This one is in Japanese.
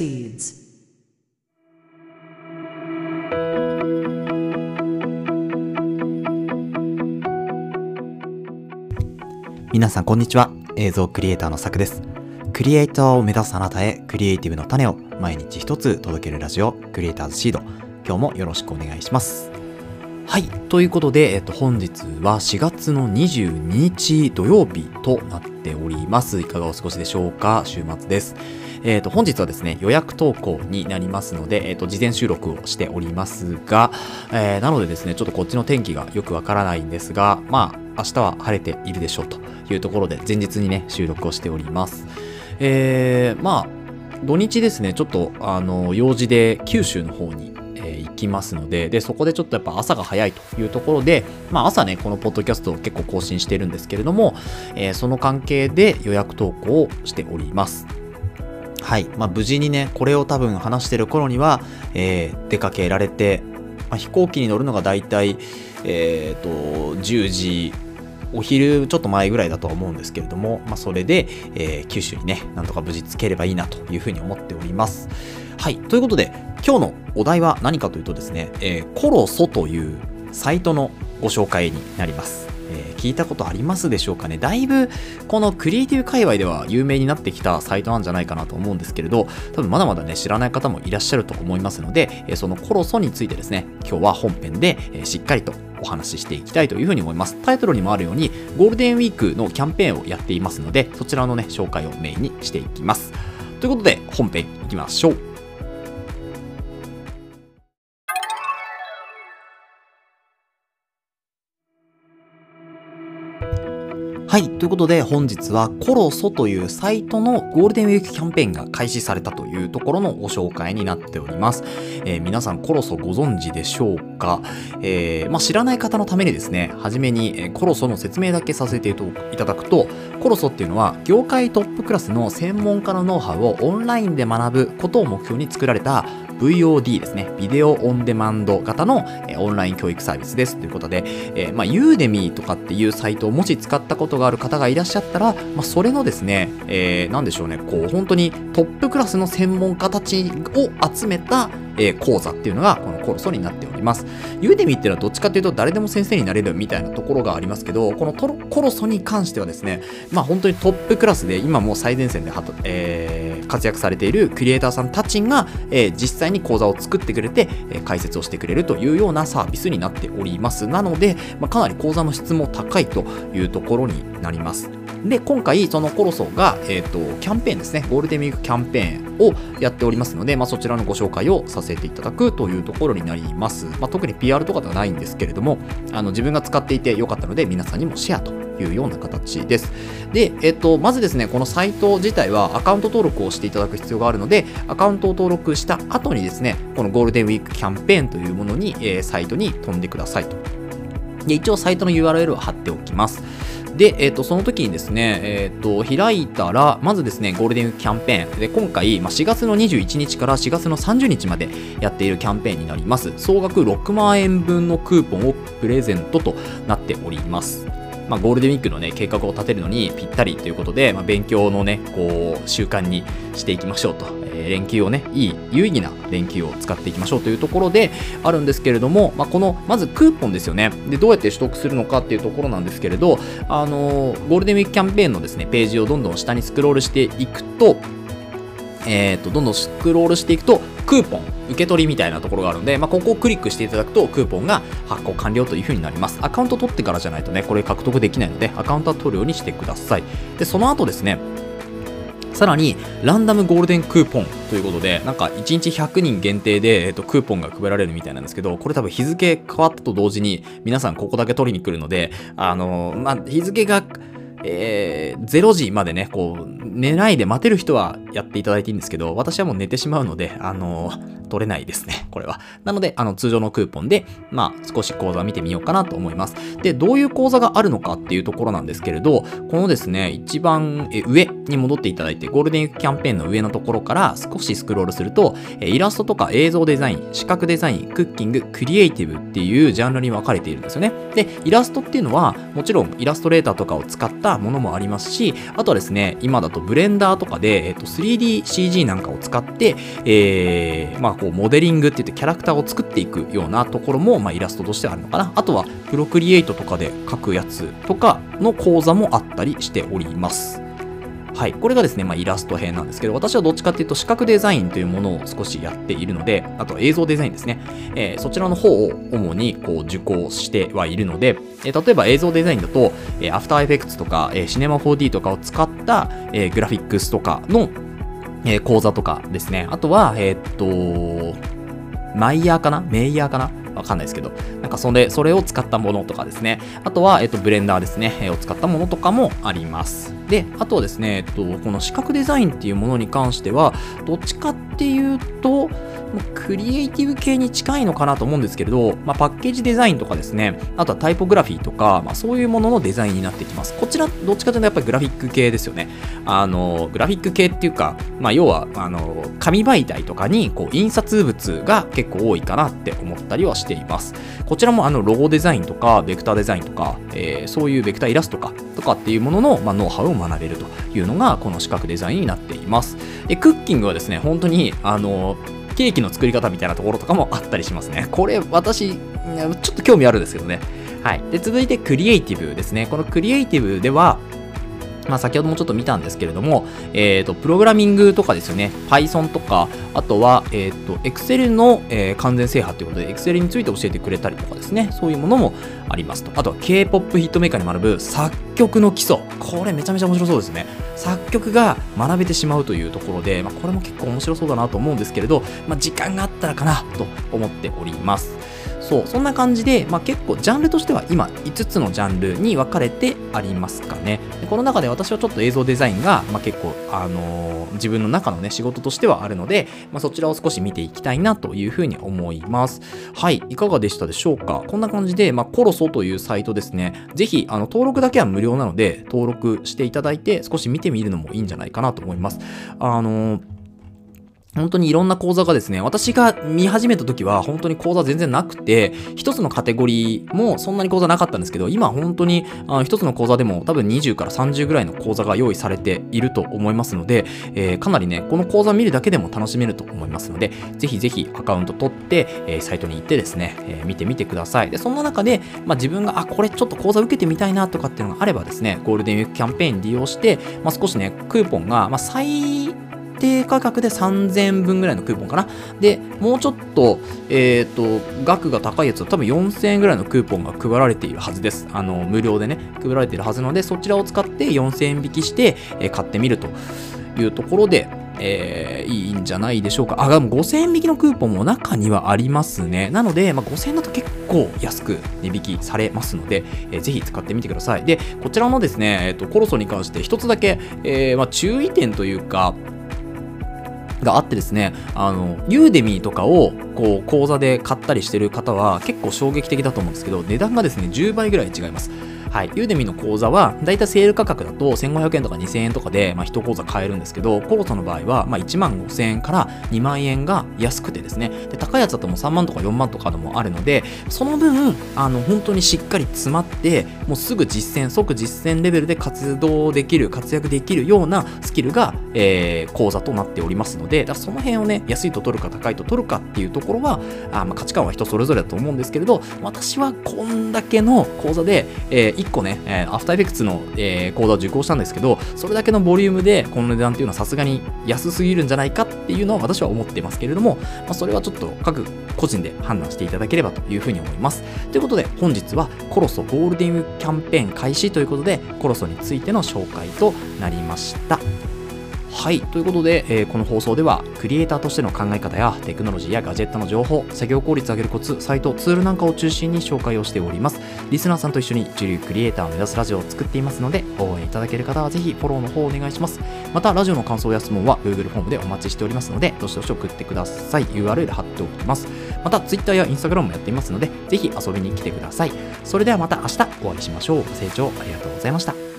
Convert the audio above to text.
proceeds. 皆さんこんにちは映像クリエイターのさくですクリエイターを目指すあなたへクリエイティブの種を毎日一つ届けるラジオクリエイターズシード今日もよろしくお願いしますはいということで、えっと、本日は4月の22日土曜日となっておりますいかがお過ごしでしょうか週末ですえっ、と、本日はですね、予約投稿になりますので、えっ、と、事前収録をしておりますが、えーなのでですね、ちょっとこっちの天気がよくわからないんですが、まあ、明日は晴れているでしょうというところで、前日にね、収録をしております。えー、まあ、土日ですね、ちょっと、あの、用事で九州の方に、行きますので、で、そこでちょっとやっぱ朝が早いというところで、まあ朝ね、このポッドキャストを結構更新してるんですけれども、えーその関係で予約投稿をしております。はい。まあ無事にね、これを多分話してる頃には、えー出かけられて、まあ、飛行機に乗るのが大体、えっ、と、10時、お昼ちょっと前ぐらいだとは思うんですけれども、まあ、それで、えー九州にね、なんとか無事つければいいなというふうに思っております。はい。ということで、今日のお題は何かというとですね、えーコロソというサイトのご紹介になります。聞いたことありますでしょうかね。だいぶこのクリエイティブ界隈では有名になってきたサイトなんじゃないかなと思うんですけれど多分まだまだね知らない方もいらっしゃると思いますので、えそのコロソについてですね今日は本編で、えしっかりとお話ししていきたいというふうに思います。タイトルにもあるようにゴールデンウィークのキャンペーンをやっていますのでそちらのね紹介をメインにしていきます。ということで本編いきましょう。はい。ということで、本日はコロソというサイトのゴールデンウィークキャンペーンが開始されたというところのご紹介になっております。えー皆さんコロソご存知でしょうか、えーまあ、知らない方のためにですね、はじめに、コロソの説明だけさせていただくと、コロソっていうのは業界トップクラスの専門家のノウハウをオンラインで学ぶことを目標に作られた VOD ですね。ビデオオンデマンド型の、えオンライン教育サービスです。ということで、えーまあ、ユーデミーとかっていうサイトをもし使ったことがある方がいらっしゃったら、まあ、それのですね、えーなんでしょうね、こう、本当にトップクラスの専門家たちを集めた、え講座っていうのが、このコロソになっております。ユーデミーっていうのはどっちかっていうと誰でも先生になれるみたいなところがありますけど、このトロコロソに関してはですね、まあ本当にトップクラスで今もう最前線で、えー活躍されているクリエイターさんたちが、えー実際に講座を作ってくれて、え解説をしてくれるというようなサービスになっております。なので、まあ、かなり講座の質も高いというところになります。で、今回、そのコロソが、えっ、と、キャンペーンですね、ゴールデンウィークキャンペーンをやっておりますので、まあ、そちらのご紹介をさせていただくというところになります。まあ、特に PR とかではないんですけれども、あの、自分が使っていてよかったので、皆さんにもシェアというような形です。で、えっ、と、まずですね、このサイト自体はアカウント登録をしていただく必要があるので、アカウントを登録した後にですね、このゴールデンウィークキャンペーンというものに、えーサイトに飛んでくださいと。で、一応サイトの URL を貼っておきます。で、えっ、と、その時にですね、えっ、と、開いたら、まずですね、ゴールデンウィークキャンペーン。で、今回、まあ、4月の21日から4月の30日までやっているキャンペーンになります。総額6万円分のクーポンをプレゼントとなっております。まあ、ゴールデンウィークのね、計画を立てるのにぴったりということで、まあ、勉強のね、こう、習慣にしていきましょうと。えー連休をね、いい、有意義な連休を使っていきましょうというところであるんですけれども、まあ、この、まずクーポンですよね。で、どうやって取得するのかっていうところなんですけれど、あのーゴールデンウィークキャンペーンのですね、ページをどんどん下にスクロールしていくと、えー、とどんどんスクロールしていくとクーポン受け取りみたいなところがあるので、まあ、ここをクリックしていただくとクーポンが発行完了という風になります。アカウント取ってからじゃないとねこれ獲得できないのでアカウントは取るようにしてください。でその後ですねさらにランダムゴールデンクーポンということでなんか1日100人限定で、えー、とクーポンが配られるみたいなんですけどこれ多分日付変わったと同時に皆さんここだけ取りに来るのであのーまあ日付がえー、0時までね、こう、寝ないで待てる人はやっていただいていいんですけど、私はもう寝てしまうので、あのー取れないですね、これは。なので、あの、通常のクーポンで、まあ、少し講座を見てみようかなと思います。で、どういう講座があるのかっていうところなんですけれど、このですね、一番上に戻っていただいて、ゴールデンウィークキャンペーンの上のところから少しスクロールすると、イラストとか映像デザイン、視覚デザイン、クッキング、クリエイティブっていうジャンルに分かれているんですよね。で、イラストっていうのは、もちろんイラストレーターとかを使ったたものもありますし、あとはですね、今だとブレンダーとかで、えっと、3DCG なんかを使って、えー、まあ、こう、モデリングって言ってキャラクターを作っていくようなところも、まあ、イラストとしてあるのかな。あとは、プロクリエイトとかで書くやつとかの講座もあったりしております。はい、これがですね、まあ、イラスト編なんですけど、私はどっちかっていうと視覚デザインというものを少しやっているので、あと映像デザインですね、えー、そちらの方を主にこう受講してはいるので、えー、例えば映像デザインだと、えー、アフターエフェクツとか、えー、シネマ 4D とかを使った、えー、グラフィックスとかの、えー、講座とかですね、あとは、えー、っと、マイヤーかな？メイヤーかな？わかんないですけど、なんかそれ、それを使ったものとかですね。あとは、えっと、ブレンダーですね、え、を使ったものとかもあります。で、あとはですね、えっと、この視覚デザインっていうものに関しては、どっちかっていうと、クリエイティブ系に近いのかなと思うんですけれど、まあ、パッケージデザインとかですね、あとはタイポグラフィーとか、まあ、そういうもののデザインになってきます。こちら、どっちかというとやっぱりグラフィック系ですよね。あの、グラフィック系っていうか、まあ、要は、あの、紙媒体とかに、こう、印刷物が結構多いかなって思ったりはしています。こちらも、あの、ロゴデザインとか、ベクターデザインとか、えー、そういうベクターイラストとか、とかっていうものの、まあ、ノウハウを学べるというのが、この視覚デザインになっています。で、クッキングはですね、本当に、あの、ケーキの作り方みたいなところとかもあったりしますね。これ、私、ちょっと興味あるんですけどね。はい。で、続いて、クリエイティブですね。このクリエイティブでは、まあ、先ほどもちょっと見たんですけれども、え、ー、と、プログラミングとかですよね、Python とか、あとは、えっ、ー、と、Excel の、えー、完全制覇ということで、Excel について教えてくれたりとかですね、そういうものもありますと。あとは、K-POP ヒットメーカーに学ぶ作曲の基礎。これめちゃめちゃ面白そうですね。作曲が学べてしまうというところで、まあ、これも結構面白そうだなと思うんですけれど、まあ、時間があったらかなと思っております。そう、そんな感じで、まあ、結構ジャンルとしては今5つのジャンルに分かれてありますかね。でこの中で私はちょっと映像デザインが、まあ、結構、あのー、自分の中のね、仕事としてはあるので、まあ、そちらを少し見ていきたいなというふうに思います。はい、いかがでしたでしょうかこんな感じで、まあ、コロソというサイトですね、ぜひ、あの、登録だけは無料なので、登録していただいて、少し見てみるのもいいんじゃないかなと思います。あのー本当にいろんな講座がですね、私が見始めた時は本当に講座全然なくて、一つのカテゴリーもそんなに講座なかったんですけど、今本当に一つの講座でも多分20から30ぐらいの講座が用意されていると思いますので、えー、かなりね、この講座見るだけでも楽しめると思いますので、ぜひぜひアカウント取って、えー、サイトに行ってですね、えー、見てみてください。で、そんな中で、まあ、自分が、あ、これちょっと講座受けてみたいなとかっていうのがあればですね、ゴールデンウィークキャンペーン利用して、まあ、少しね、クーポンが、まあ、最定価格で3000円分ぐらいのクーポンかな。で、もうちょっと、えっ、ー、と、額が高いやつは多分4000円ぐらいのクーポンが配られているはずです。あの、無料でね、配られているはずなので、そちらを使って4000円引きして、えー、買ってみるというところで、えー、いいんじゃないでしょうか。あ、でも5000円引きのクーポンも中にはありますね。なので、まあ、5000円だと結構安く値引きされますので、えー、ぜひ使ってみてください。で、こちらのですね、え、ー、と、コロソに関して一つだけ、えー、まあ、注意点というか、があってですね、あの、ユーデミーとかを、こう、講座で買ったりしてる方は結構衝撃的だと思うんですけど、値段がですね、10倍ぐらい違います。はい。ユーデミの講座は、だいたいセール価格だと1500円とか2000円とかで、まあ、1講座買えるんですけど、コロソの場合は、まあ、1万5000円から2万円が安くてですね、で高いやつだともう3万とか4万とかでもあるので、その分、あの、本当にしっかり詰まって、もうすぐ実践、即実践レベルで活動できる、活躍できるようなスキルが、えー、講座となっておりますので、だその辺をね、安いと取るか高いと取るかっていうところは、あまあ、価値観は人それぞれだと思うんですけれど、私はこんだけの講座で、えー、1個ね、えー、アフターエフェクツの、えー、講座を受講したんですけど、それだけのボリュームでこの値段っていうのはさすがに安すぎるんじゃないかっていうのは私は思ってますけれども、まあ、それはちょっと各個人で判断していただければというふうに思います。ということで、本日はコロソゴールデンウィークキャンペーン開始ということで、コロソについての紹介となりました。はい。ということで、えーこの放送では、クリエイターとしての考え方や、テクノロジーやガジェットの情報、作業効率を上げるコツ、サイト、ツールなんかを中心に紹介をしております。リスナーさんと一緒に一流クリエイターを目指すラジオを作っていますので、応援いただける方はぜひフォローの方をお願いします。また、ラジオの感想や質問は Google フォームでお待ちしておりますので、どしどし送ってください。URL 貼っておきます。また、Twitter や Instagram もやっていますので、ぜひ遊びに来てください。それではまた明日お会いしましょう。ご清聴ありがとうございました。